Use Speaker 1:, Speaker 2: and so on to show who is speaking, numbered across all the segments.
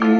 Speaker 1: Welcome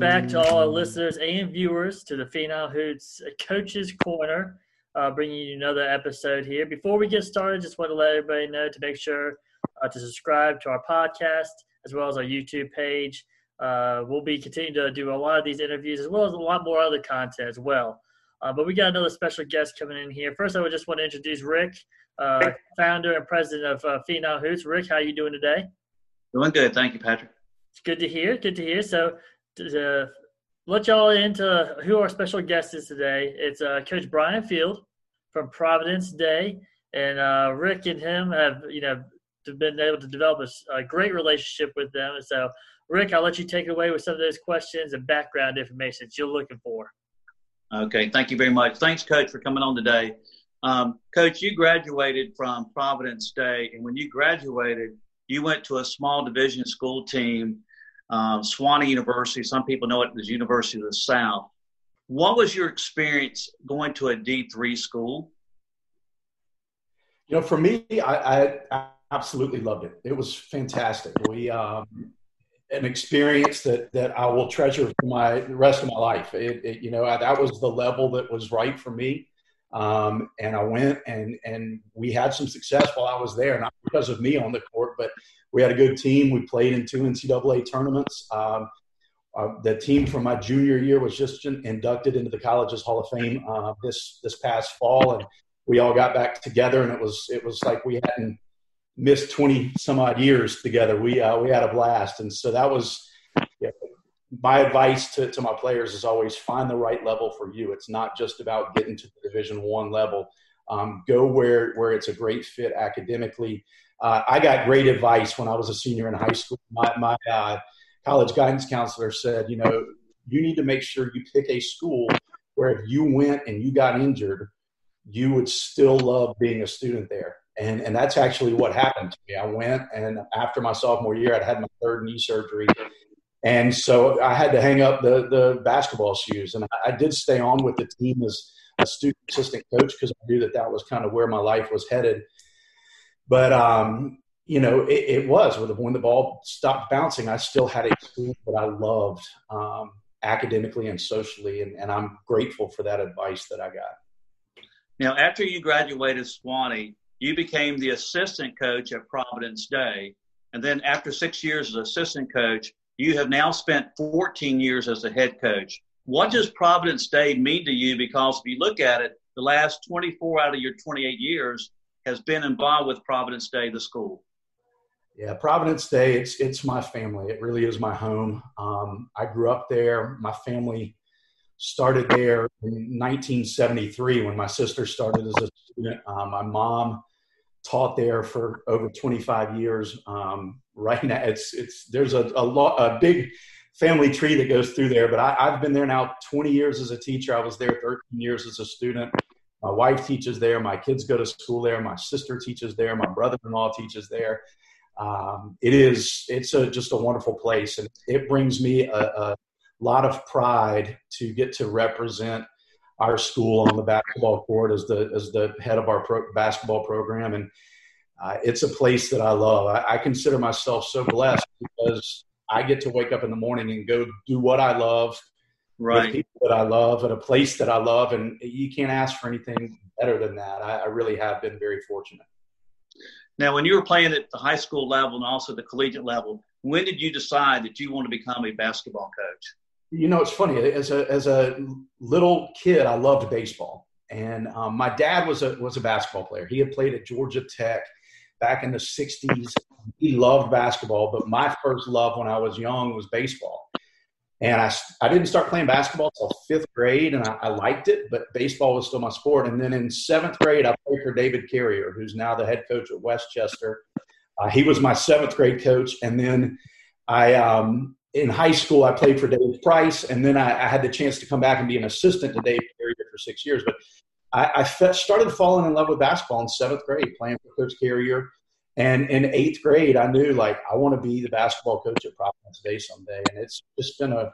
Speaker 1: back to all our listeners and viewers to the Phenom Hoops Coaches Corner, uh, bringing you another episode here. Before we get started, just want to let everybody know to make sure uh, to subscribe to our podcast as well as our YouTube page. Uh, we'll be continuing to do a lot of these interviews as well as a lot more other content as well. Uh, but we got another special guest coming in here. First, I would just want to introduce Rick, uh, founder and president of uh, Phenom Hoops. Rick, how are you doing today?
Speaker 2: Doing good, thank you, Patrick.
Speaker 1: It's good to hear. Good to hear. So, to let y'all into who our special guest is today, it's uh, Coach Brian Field from Providence Day, and uh, Rick and him have you know been able to develop a, a, great relationship with them. And so, Rick, I'll let you take away with some of those questions and background information that you're looking for.
Speaker 2: Okay, thank you very much. Thanks, Coach, for coming on today. Um, Coach, you graduated from Providence Day, and when you graduated, you went to a small division school team, um, Sewanee University. Some people know it as University of the South. What was your experience going to a D3 school?
Speaker 3: You know, for me, I, I absolutely loved it. It was fantastic. We um, an experience that that I will treasure for my the rest of my life. It, it, you know, that was the level that was right for me. Um, and I went and and we had some success while I was there, not because of me on the court, but we had a good team. We played in two NCAA tournaments. Um, uh, the team from my junior year was just inducted into the college's Hall of Fame uh, this this past fall, and we all got back together, and it was it was like we hadn't missed twenty some odd years together. We uh, we had a blast, and so that was. My advice to, to my players is always find the right level for you. It's not just about getting to the Division One level. Um, go where where it's a great fit academically. Uh, I got great advice when I was a senior in high school. My, my uh, college guidance counselor said, you know, you need to make sure you pick a school where if you went and you got injured, you would still love being a student there. And, and that's actually what happened to me. I went and after my sophomore year, I'd had my third knee surgery. And so I had to hang up the, the basketball shoes. And I, I did stay on with the team as a student assistant coach because I knew that that was kind of where my life was headed. But um, you know, it, it, was when the ball stopped bouncing. I still had a school that I loved um, academically and socially, and, and, I'm grateful for that advice that I got.
Speaker 2: Now, after you graduated Sewanee, you became the assistant coach at Providence Day, and then after six years as assistant coach, you have now spent 14 years as a head coach. What does Providence Day mean to you? Because if you look at it, the last 24 out of your 28 years has been involved with Providence Day, the school.
Speaker 3: Yeah, Providence Day, it's it's my family. It really is my home. Um, I grew up there. My family started there in 1973 when my sister started as a student. Um, my mom taught there for over 25 years. Um, right now, it's it's there's a a, lot, a big family tree that goes through there. But I, I've been there now 20 years as a teacher. I was there 13 years as a student. My wife teaches there. My kids go to school there. My sister teaches there. My brother-in-law teaches there um, it is it's a, just a wonderful place and it brings me a, a, lot of pride to get to represent our school on the basketball court as the as the head of our pro, basketball program and uh, it's a place that I love. I, I, consider myself so blessed because I get to wake up in the morning and go do what I love,
Speaker 2: right?
Speaker 3: people that I love at a place that I love, and you can't ask for anything better than that. I, I really have been very fortunate.
Speaker 2: Now, when you were playing at the high school level and also the collegiate level, when did you decide that you want to become a basketball coach?
Speaker 3: You know, it's funny. As a as a little kid, I loved baseball, and um, my dad was a was a basketball player. He had played at Georgia Tech back in the '60s. He loved basketball, but my first love when I was young was baseball. And I, I didn't start playing basketball until fifth grade, and I, I, liked it, but baseball was still my sport. And then in seventh grade, I played for David Carrier, who's now the head coach at West Chester. Uh, he was my seventh grade coach. And then I, um, in high school, I played for Dave Price, and then I, I, had the chance to come back and be an assistant to Dave Carrier for six years. But I, I started falling in love with basketball in seventh grade, playing for Coach Carrier. And in eighth grade, I knew like I want to be the basketball coach at Providence Day someday. And it's just been a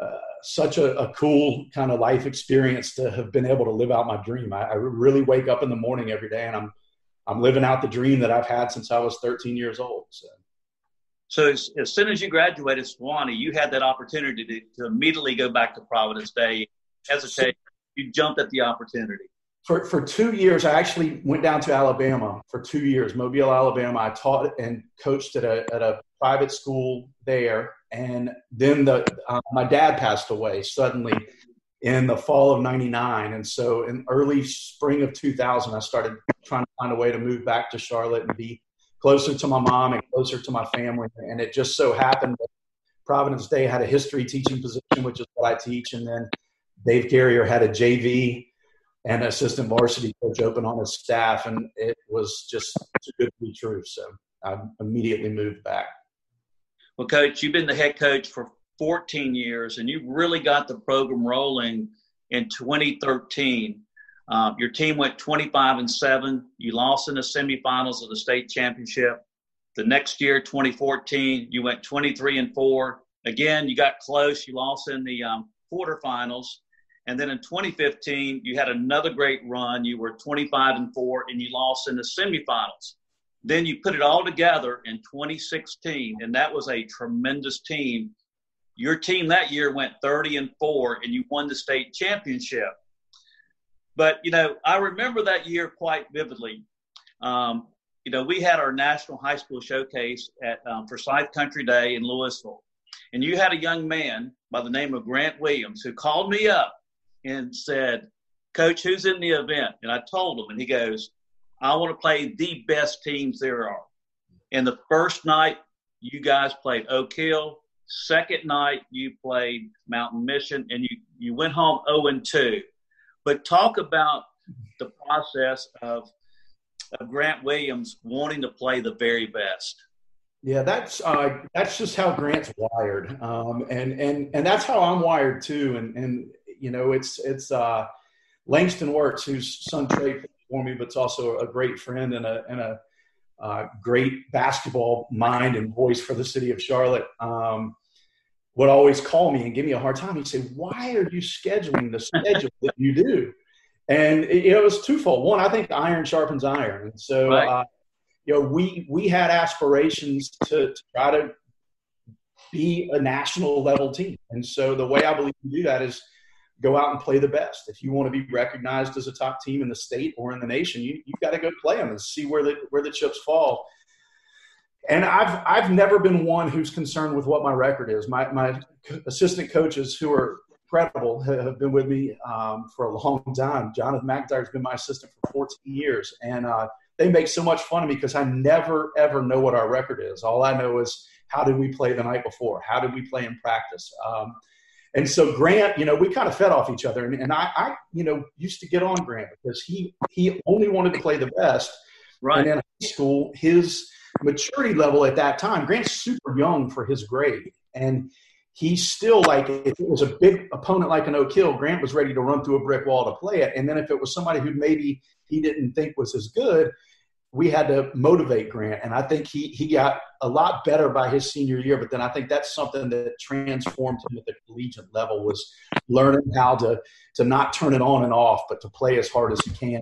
Speaker 3: uh, such a, a, cool kind of life experience to have been able to live out my dream. I, I, really wake up in the morning every day and I'm I'm living out the dream that I've had since I was 13 years old. So,
Speaker 2: so as, as soon as you graduated Sewanee, you had that opportunity to, to immediately go back to Providence Day. Hesitate, you jumped at the opportunity.
Speaker 3: For, for two years, I actually went down to Alabama for two years, Mobile, Alabama. I taught and coached at a, at a private school there and then the uh, my dad passed away suddenly in the fall of 99 and so in early spring of 2000 i started trying to find a way to move back to charlotte and be closer to my mom and closer to my family. And it just so happened that providence day had a history teaching position which is what i teach. And then dave carrier had a jv and assistant varsity coach open on his staff. And it was just too good to be true. So i immediately moved back.
Speaker 2: Well, coach, you've been the head coach for 14 years, and you really got the program rolling in 2013. Um, your team went 25 and seven. You lost in the semifinals of the state championship. The next year, 2014, you went 23 and four. Again, you got close. You lost in the um, quarterfinals. And then in 2015, you had another great run. You were 25 and four, and you lost in the semifinals. Then you put it all together in 2016, and that was a tremendous team. Your team that year went 30 and four, and you won the state championship. But you know, I remember that year quite vividly. Um, you know, we had our national high school showcase at um, Forsyth Country Day in Lewisville, and you had a young man by the name of Grant Williams who called me up and said, "Coach, who's in the event?" And I told him, and he goes, I want to play the best teams there are. And the first night, you guys played Oak Hill. Second night, you played Mountain Mission, and you, you went home 0 and 2. But talk about the process of, of Grant Williams wanting to play the very best.
Speaker 3: Yeah, that's uh, that's just how Grant's wired, um, and and and that's how I'm wired too. And and you know, it's it's uh, Langston Wertz, whose son Trey for me, but it's also a great friend and a, and a uh, great basketball mind and voice for the city of Charlotte. Um, would always call me and give me a hard time. He'd say, "Why are you scheduling the schedule that you do?" And it, it, was twofold. One, I think iron sharpens iron, and so right. uh, you know we we had aspirations to, to try to be a national level team, and so the way I believe we do that is go out and play the best. If you want to be recognized as a top team in the state or in the nation, you you've got to go play them and see where the where the chips fall. And I've I've never been one who's concerned with what my record is. My my assistant coaches who are incredible have been with me um, for a long time. Jonathan McIntyre has been my assistant for 14 years, and uh, they make so much fun of me because I never ever know what our record is. All I know is how did we play the night before? How did we play in practice? Um, and so Grant, you know, we kind of fed off each other. And, and I, I, you know, used to get on Grant because he he only wanted to play the best. Right. And in high school, his maturity level at that time, Grant's super young for his grade. And he's still like, if it was a big opponent like an Oak Hill, Grant was ready to run through a brick wall to play it. And then if it was somebody who maybe he didn't think was as good, we had to motivate Grant, and I think he he got a lot better by his senior year. But then I think that's something that transformed him at the collegiate level was learning how to to not turn it on and off, but to play as hard as he can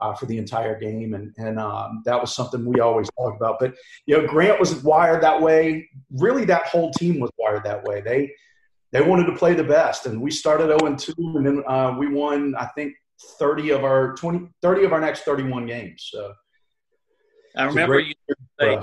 Speaker 3: uh, for the entire game, and and um, that was something we always talked about. But you know, Grant was wired that way. Really, that whole team was wired that way. They they wanted to play the best, and we started 0 and 2, and then uh, we won I think 30 of our 20 30 of our next 31 games. So
Speaker 2: I remember you, say,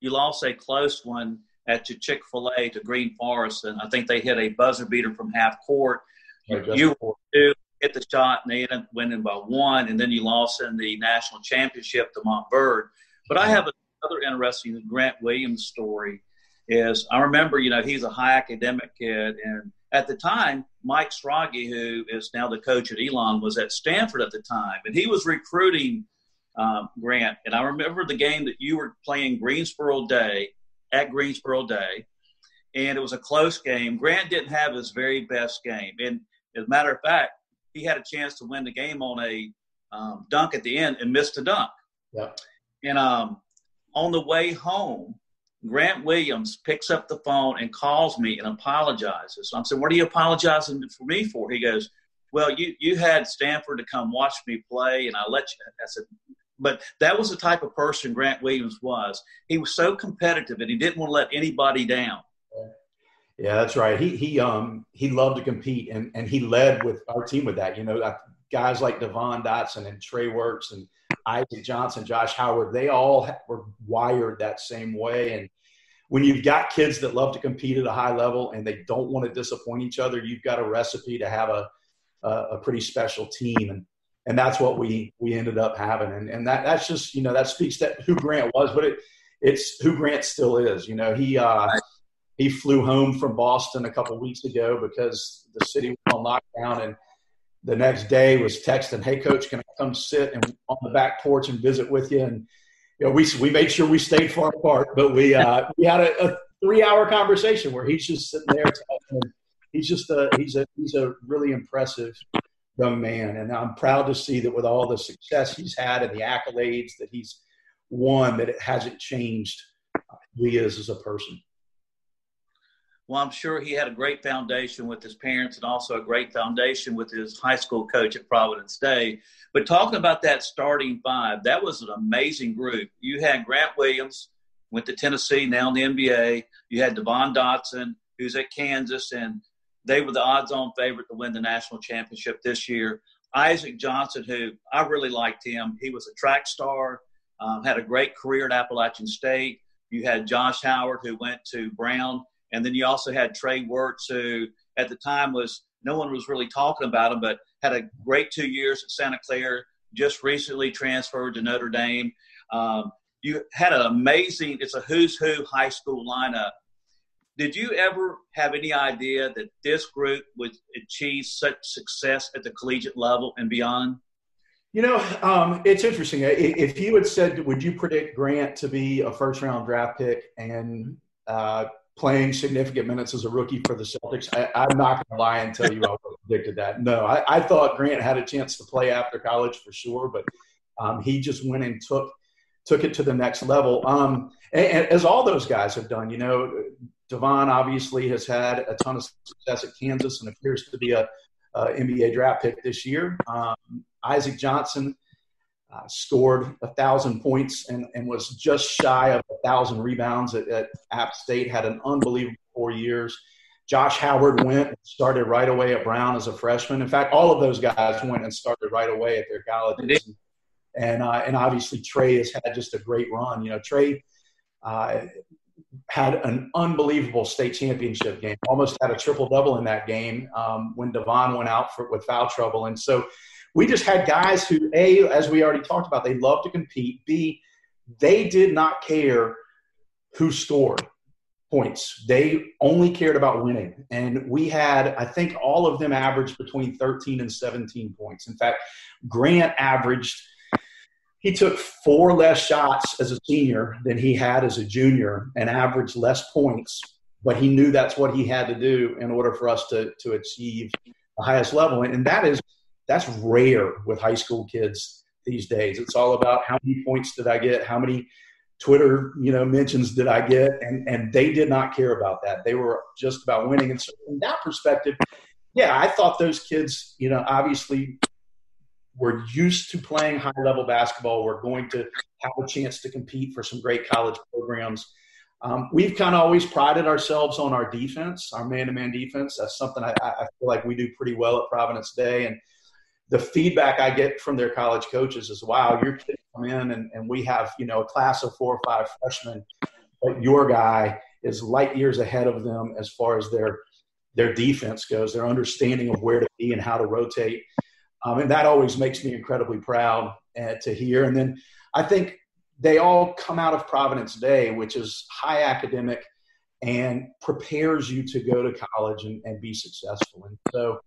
Speaker 2: you lost a close one at your Chick Fil A to Greenforest, and I think they hit a buzzer beater from half court. You two hit the shot, and they ended up winning by one, and then you lost in the national championship to Montverde. But I have another interesting Grant Williams story. Is I remember, you know, he's a high academic kid, and at the time, Mike Schrage, who is now the coach at Elon, was at Stanford at the time, and he was recruiting um, Grant. And I remember the game that you were playing Greensboro Day at Greensboro Day, and it was a close game. Grant didn't have his very best game, and as a matter of fact, he had a chance to win the game on a um, dunk at the end and missed a dunk.
Speaker 3: Yeah.
Speaker 2: And um, on the way home, Grant Williams picks up the phone and calls me and apologizes. I'm saying, "What are you apologizing for me for?" He goes, "Well, you you had Stanford to come watch me play, and I let you." I said, "But that was the type of person Grant Williams was. He was so competitive, and he didn't want to let anybody down."
Speaker 3: Yeah, that's right. He he um he loved to compete, and and he led with our team with that. You know, guys like Devon Dotson and Trey Wertz and Isaac Johnson, Josh Howard, they all were wired that same way. And when you've got kids that love to compete at a high level and they don't want to disappoint each other, you've got a recipe to have a a, a pretty special team. And and that's what we we ended up having. And and that that's just you know that speaks to who Grant was, but it it's who Grant still is. You know he. uh he flew home from Boston a couple weeks ago because the city was on lockdown and the next day was texting, "Hey, coach, can I come sit and on the back porch and visit with you?" And you know, we we made sure we stayed far apart, but we uh, we had a, a three hour conversation where he's just sitting there. Talking. He's just a he's a he's a really impressive young man, and I'm proud to see that with all the success he's had and the accolades that he's won, that it hasn't changed who he is as a person.
Speaker 2: Well, I'm sure he had a great foundation with his parents and also a great foundation with his high school coach at Providence Day. But talking about that starting five, that was an amazing group. You had Grant Williams, went to Tennessee, now in the NBA. You had Devon Dotson, who's at Kansas, and they were the odds on favorite to win the national championship this year. Isaac Johnson, who I really liked him, he was a track star, um, had a great career at Appalachian State. You had Josh Howard, who went to Brown and then you also had Trey Wertz, who at the time was no one was really talking about him, but had a great two years at Santa Clara. Just recently transferred to Notre Dame. Um, you had an amazing. It's a who's who high school lineup. Did you ever have any idea that this group would achieve such success at the collegiate level and beyond?
Speaker 3: You know, um, it's interesting. If you had said, would you predict Grant to be a first round draft pick and uh, playing significant minutes as a rookie for the Celtics. I, am not going to lie and tell you I predicted that. No, I, I, thought Grant had a chance to play after college for sure, but um, he just went and took took it to the next level. Um, and, and as all those guys have done, you know, Devon obviously has had a ton of success at Kansas and appears to be a, a NBA draft pick this year. Um, Isaac Johnson uh, scored a thousand points and, and was just shy of a thousand rebounds at, at, App State. Had an unbelievable four years. Josh Howard went and started right away at Brown as a freshman. In fact, all of those guys went and started right away at their colleges. And uh, and obviously Trey has had just a great run. You know, Trey uh, had an unbelievable state championship game. Almost had a triple double in that game um, when Devon went out for, with foul trouble. And so we just had guys who, A, as we already talked about, they love to compete. B, they did not care who scored points. They only cared about winning. And we had, I think, all of them averaged between 13 and 17 points. In fact, Grant averaged, he took four less shots as a senior than he had as a junior and averaged less points. But he knew that's what he had to do in order for us to, to achieve the highest level. And that is that's rare with high school kids these days. It's all about how many points did I get, how many Twitter, you know, mentions did I get, and and they did not care about that. They were just about winning. And so, from that perspective, yeah, I thought those kids, you know, obviously were used to playing high level basketball. We're going to have a chance to compete for some great college programs. Um, we've kind of always prided ourselves on our defense, our man to man defense. That's something I, I feel like we do pretty well at Providence Day. And the feedback I get from their college coaches is, wow, your kids come in and, and we have, you know, a class of four or five freshmen, but your guy is light years ahead of them as far as their their defense goes, their understanding of where to be and how to rotate. Um, and that always makes me incredibly proud uh, to hear. And then I think they all come out of Providence Day, which is high academic and prepares you to go to college and, and be successful. And so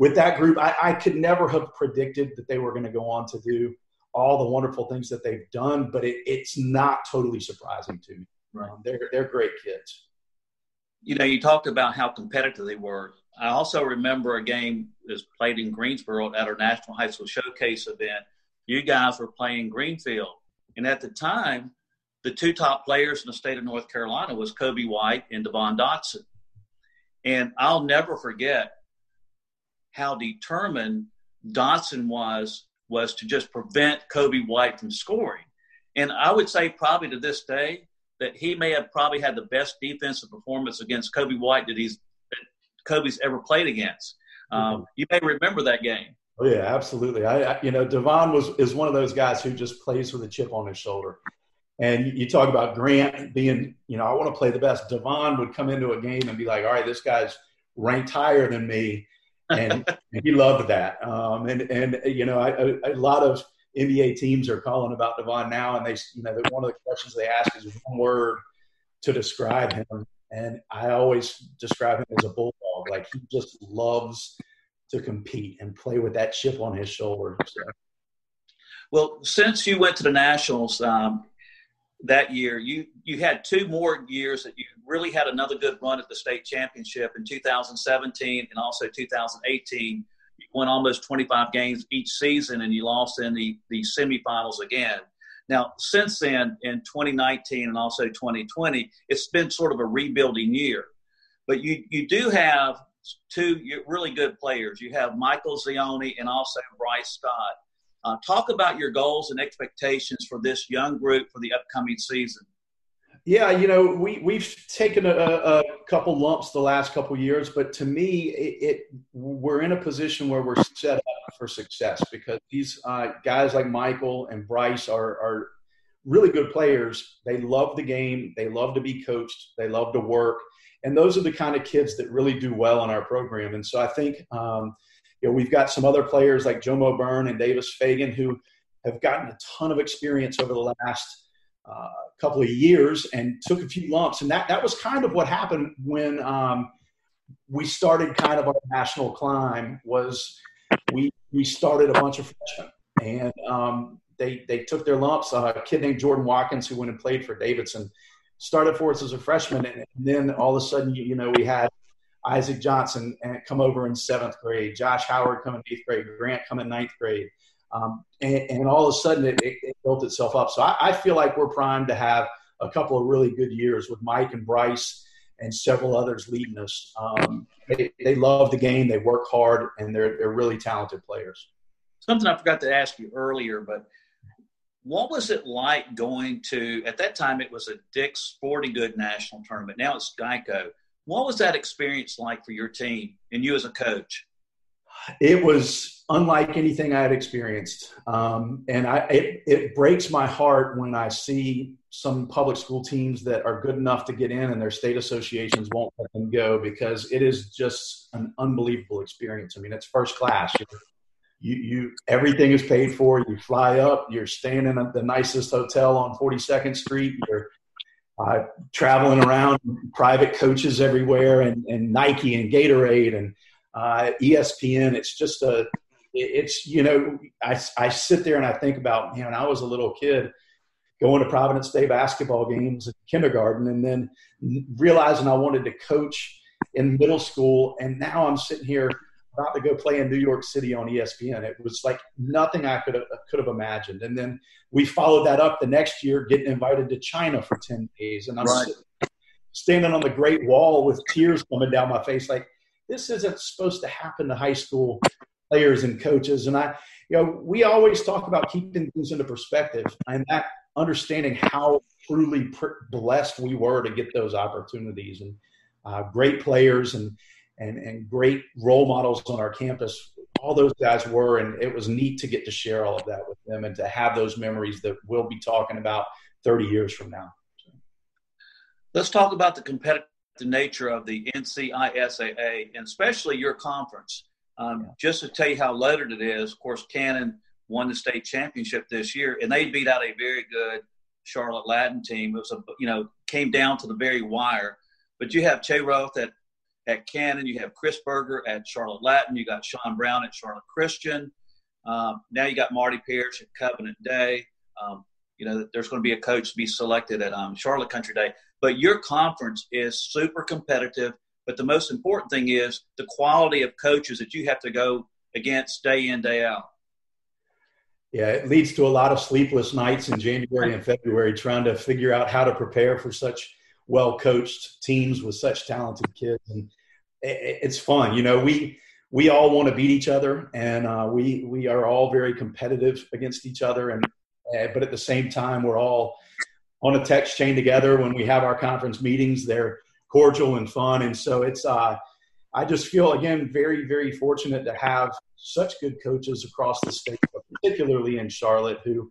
Speaker 3: with that group, I, I could never have predicted that they were going to go on to do all the wonderful things that they've done, but it, it's not totally surprising to me. Right. Um, they're, they're great kids.
Speaker 2: You know, you talked about how competitive they were. I also remember a game that was played in Greensboro at our National High School Showcase event. You guys were playing Greenfield. And at the time, the two top players in the state of North Carolina was Coby White and Devon Dotson. And I'll never forget how determined Dotson was was to just prevent Coby White from scoring. And I would say probably to this day that he may have probably had the best defensive performance against Coby White that he's that Coby's ever played against. Um, mm-hmm. You may remember that game.
Speaker 3: Oh yeah, absolutely. I, I, you know Devon was is one of those guys who just plays with a chip on his shoulder. And you talk about Grant being, you know, I want to play the best. Devon would come into a game and be like, all right, this guy's ranked higher than me. And he loved that. Um, and, and, you know, I, a lot of NBA teams are calling about Devon now. And they, you know, one of the questions they ask is one word to describe him. And I always describe him as a bulldog. Like he just loves to compete and play with that chip on his shoulder. So.
Speaker 2: Well, since you went to the Nationals, um, that year. You you had two more years that you really had another good run at the state championship in 2017 and also 2018. You won almost 25 games each season, and you lost in the the semifinals again. Now, since then, in 2019 and also 2020, it's been sort of a rebuilding year. But you you do have two really good players. You have Michael Zioni and also Bryce Scott uh, talk about your goals and expectations for this young group for the upcoming season.
Speaker 3: Yeah, you know, we we've taken a, a couple lumps the last couple years, but to me, it, it, we're in a position where we're set up for success because these uh, guys like Michael and Bryce are are really good players. They love the game. They love to be coached. They love to work, and those are the kind of kids that really do well in our program. And so I think. Um, you know, we've got some other players like Jomo Byrne and Davis Fagan who have gotten a ton of experience over the last uh, couple of years and took a few lumps. And that, that was kind of what happened when um, we started kind of our national climb was we, we started a bunch of freshmen and um, they, they took their lumps. Uh, a kid named Jordan Watkins who went and played for Davidson started for us as a freshman. And, and then all of a sudden, you, you know, we had Isaac Johnson come over in seventh grade, Josh Howard come in eighth grade, Grant come in ninth grade. Um, and, and, all of a sudden it, it, it built itself up. So I, I, feel like we're primed to have a couple of really good years with Mike and Bryce and several others leading us. Um, they, they love the game, they work hard, and they're, they're really talented players.
Speaker 2: Something I forgot to ask you earlier, but what was it like going to, at that time it was a Dick's Sporting Good National Tournament. Now it's Geico what was that experience like for your team and you as a coach?
Speaker 3: It was unlike anything I had experienced, um, and I it, it breaks my heart when I see some public school teams that are good enough to get in and their state associations won't let them go because it is just an unbelievable experience. I mean, it's first class. You, you, everything is paid for. You fly up. You're staying in the nicest hotel on 42nd Street. You're uh, traveling around, private coaches everywhere, and, and Nike and Gatorade and uh, ESPN. It's just a, it's you know, I, I sit there and I think about you man, I was a little kid going to Providence Day basketball games in kindergarten, and then realizing I wanted to coach in middle school, and now I'm sitting here about to go play in New York City on ESPN. It was like nothing I could have, could have imagined. And then we followed that up the next year, getting invited to China for 10 days. And I'm right. standing on the Great Wall with tears coming down my face, like, this isn't supposed to happen to high school players and coaches. And I, you know, we always talk about keeping things into perspective and that understanding how truly blessed we were to get those opportunities and uh, great players and, and, and great role models on our campus. All those guys were, and it was neat to get to share all of that with them and to have those memories that we'll be talking about 30 years from now.
Speaker 2: Let's talk about the competitive nature of the NCISAA and especially your conference. Um, yeah. Just to tell you how loaded it is, of course, Cannon won the state championship this year, and they beat out a very good Charlotte Latin team. It was a you know came down to the very wire. But you have Che Roth at at Cannon. You have Chris Berger at Charlotte Latin. You got Shonn Brown at Charlotte Christian. Um, now you got Marty Pierce at Covenant Day. Um, you know, there's going to be a coach to be selected at um, Charlotte Country Day. But your conference is super competitive. But the most important thing is the quality of coaches that you have to go against day in, day out.
Speaker 3: yeah, it leads to a lot of sleepless nights in January and February trying to figure out how to prepare for such well coached teams with such talented kids. And it's fun. You know, we we all want to beat each other, and uh, we we are all very competitive against each other. And uh, but at the same time, we're all on a text chain together when we have our conference meetings. They're cordial and fun, and so it's. Uh, I just feel again very very fortunate to have such good coaches across the state, particularly in Charlotte, who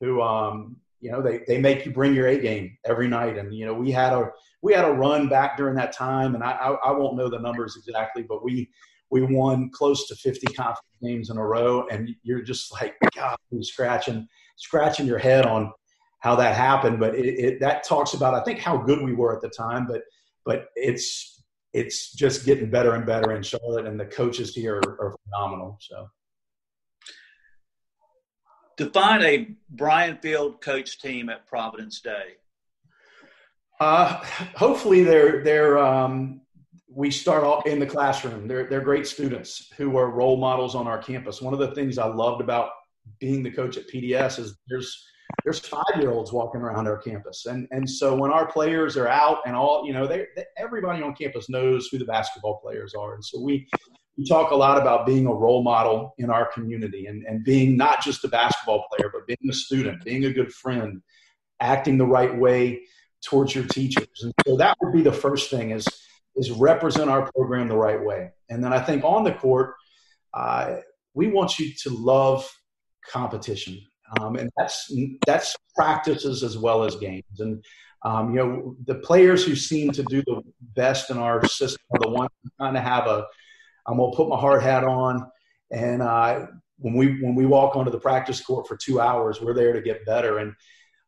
Speaker 3: who um, you know they, they make you bring your A game every night. And you know we had a we had a run back during that time, and I, I, I won't know the numbers exactly, but we we won close to 50 conference games in a row, and you're just like God, you're scratching scratching your head on how that happened. But it, it, that talks about I think how good we were at the time, but but it's it's just getting better and better in Charlotte, and the coaches here are, are phenomenal. So,
Speaker 2: define a Brian Field coach team at Providence Day.
Speaker 3: Uh, hopefully, they're they're um, we start off in the classroom. They're they're great students who are role models on our campus. One of the things I loved about being the coach at PDS is there's there's five year olds walking around our campus and and so when our players are out and all you know they, they, everybody on campus knows who the basketball players are and so we we talk a lot about being a role model in our community and and being not just a basketball player but being a student being a good friend acting the right way towards your teachers. And so that would be the first thing is is represent our program the right way. And then i think on the court uh, we want you to love competition. Um, and that's that's practices as well as games. And um, you know, the players who seem to do the best in our system are the ones who kind of have a I'm gonna put my hard hat on, and uh, when we when we walk onto the practice court for two hours, we're there to get better. And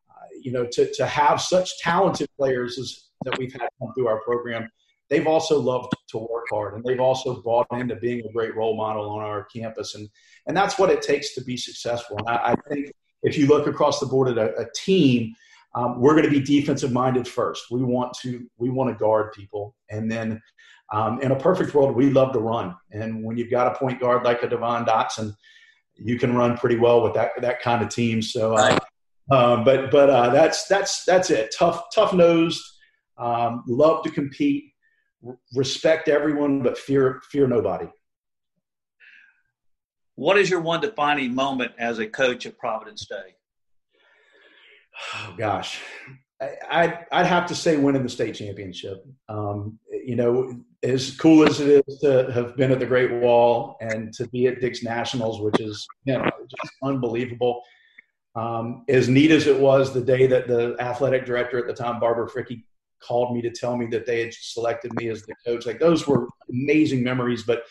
Speaker 3: uh, you know, to to have such talented players as that we've had come through our program, they've also loved to work hard, and they've also bought into being a great role model on our campus. And and that's what it takes to be successful. And I, I think if you look across the board at a, a team, um, we're going to be defensive minded first. We want to we want to guard people, and then um, in a perfect world, we love to run. And when you've got a point guard like a Devon Dotson, you can run pretty well with that that kind of team. So, uh, um, but but uh, that's that's that's it. Tough tough nosed, um, love to compete, respect everyone, but fear fear nobody.
Speaker 2: What is your one defining moment as a coach at Providence Day?
Speaker 3: Oh gosh, I, I'd have to say winning the state championship. Um, you know, as cool as it is to have been at the Great Wall and to be at Dick's Nationals, which is you know just unbelievable. Um, as neat as it was the day that the athletic director at the time, Barbara Fricke, called me to tell me that they had selected me as the coach. Like those were amazing memories, but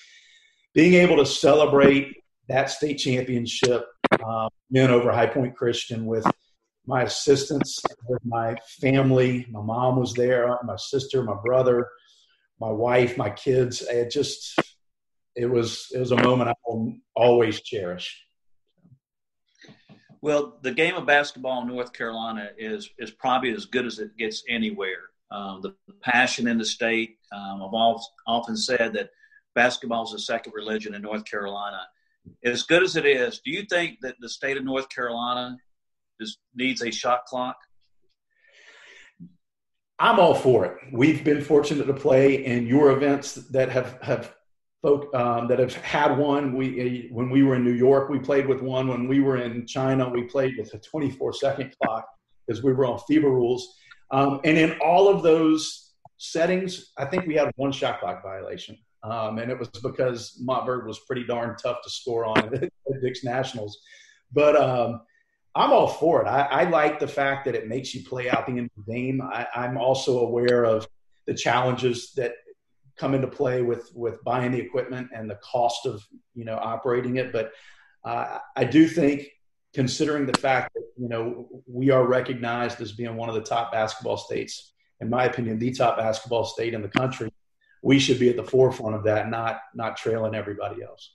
Speaker 3: being able to celebrate that state championship um, over High Point Christian with my assistants, with my family. My mom was there, my sister, my brother, my wife, my kids. It just it was it was a moment I will always cherish.
Speaker 2: Well, the game of basketball in North Carolina is is probably as good as it gets anywhere. Um, the passion in the state. Um, I've often said that basketball is a second religion in North Carolina as good as it is, do you think that the state of North Carolina just needs a shot clock?
Speaker 3: I'm all for it. We've been fortunate to play in your events that have have folk um, that have had one. We when we were in New York, we played with one. When we were in China, we played with a 24 second clock because we were on FIBA rules. Um, and in all of those settings, I think we had one shot clock violation. Um, and it was because Montverde was pretty darn tough to score on at Dick's Nationals. But um, I'm all for it. I, I, like the fact that it makes you play out the end of the game. I, I'm also aware of the challenges that come into play with with buying the equipment and the cost of you know operating it. But uh, I do think, considering the fact that you know we are recognized as being one of the top basketball states, in my opinion, the top basketball state in the country we should be at the forefront of that, not not trailing everybody else.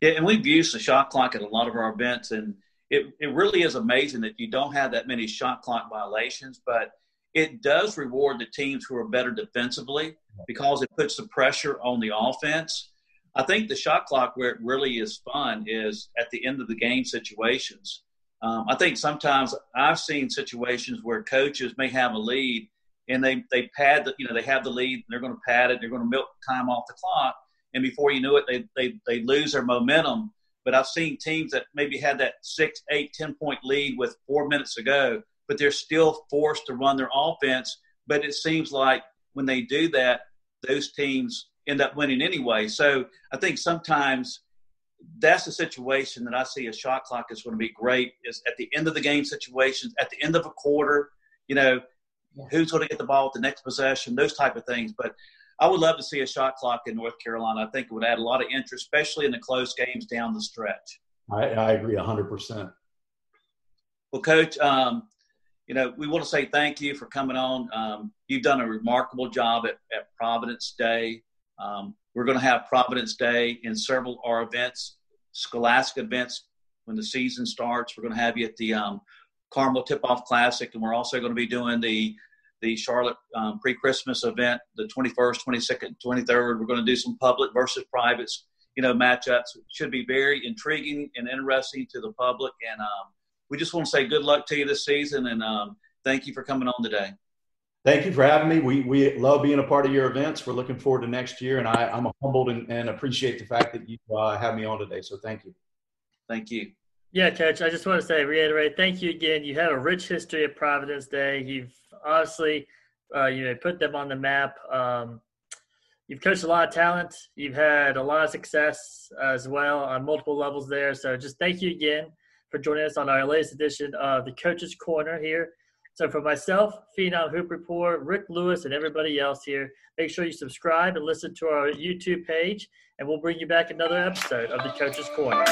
Speaker 2: Yeah, and we've used the shot clock at a lot of our events, and it, it really is amazing that you don't have that many shot clock violations, but it does reward the teams who are better defensively because it puts the pressure on the offense. I think the shot clock where it really is fun is at the end of the game situations. Um, I think sometimes I've seen situations where coaches may have a lead and they they pad the you know they have the lead and they're going to pad it they're going to milk time off the clock and before you know it they they they lose their momentum. But I've seen teams that maybe had that six, eight, ten point lead with four minutes to go, but they're still forced to run their offense. But it seems like when they do that, those teams end up winning anyway. So I think sometimes that's the situation that I see a shot clock is going to be great is at the end of the game situations, at the end of a quarter, you know, who's going to get the ball at the next possession, those type of things. But I would love to see a shot clock in North Carolina. I think it would add a lot of interest, especially in the close games down the stretch.
Speaker 3: I, I agree 100%.
Speaker 2: Well, Coach, um, you know, we want to say thank you for coming on. Um, you've done a remarkable job at, at Providence Day. Um, we're going to have Providence Day in several of our events, scholastic events when the season starts. We're going to have you at the um, Carmel Tip Off Classic, and we're also going to be doing the the Charlotte um, pre-Christmas event, the 21st, 22nd, 23rd. We're going to do some public versus privates, you know, matchups. It should be very intriguing and interesting to the public. And um, we just want to say good luck to you this season, and um, thank you for coming on today.
Speaker 3: Thank you for having me. We, we love being a part of your events. We're looking forward to next year, and I, I'm humbled and, and appreciate the fact that you uh, have me on today. So thank you.
Speaker 2: Thank you.
Speaker 1: Yeah, Coach. I just want to say, reiterate, thank you again. You have a rich history at Providence Day. You've obviously, uh, you know, put them on the map. Um, you've coached a lot of talent. You've had a lot of success as well on multiple levels there. So just thank you again for joining us on our latest edition of the Coach's Corner here so for myself, Phenom Hoop Report, Rick Lewis, and everybody else here, make sure you subscribe and listen to our YouTube page, and we'll bring you back another episode of the Coach's Corner.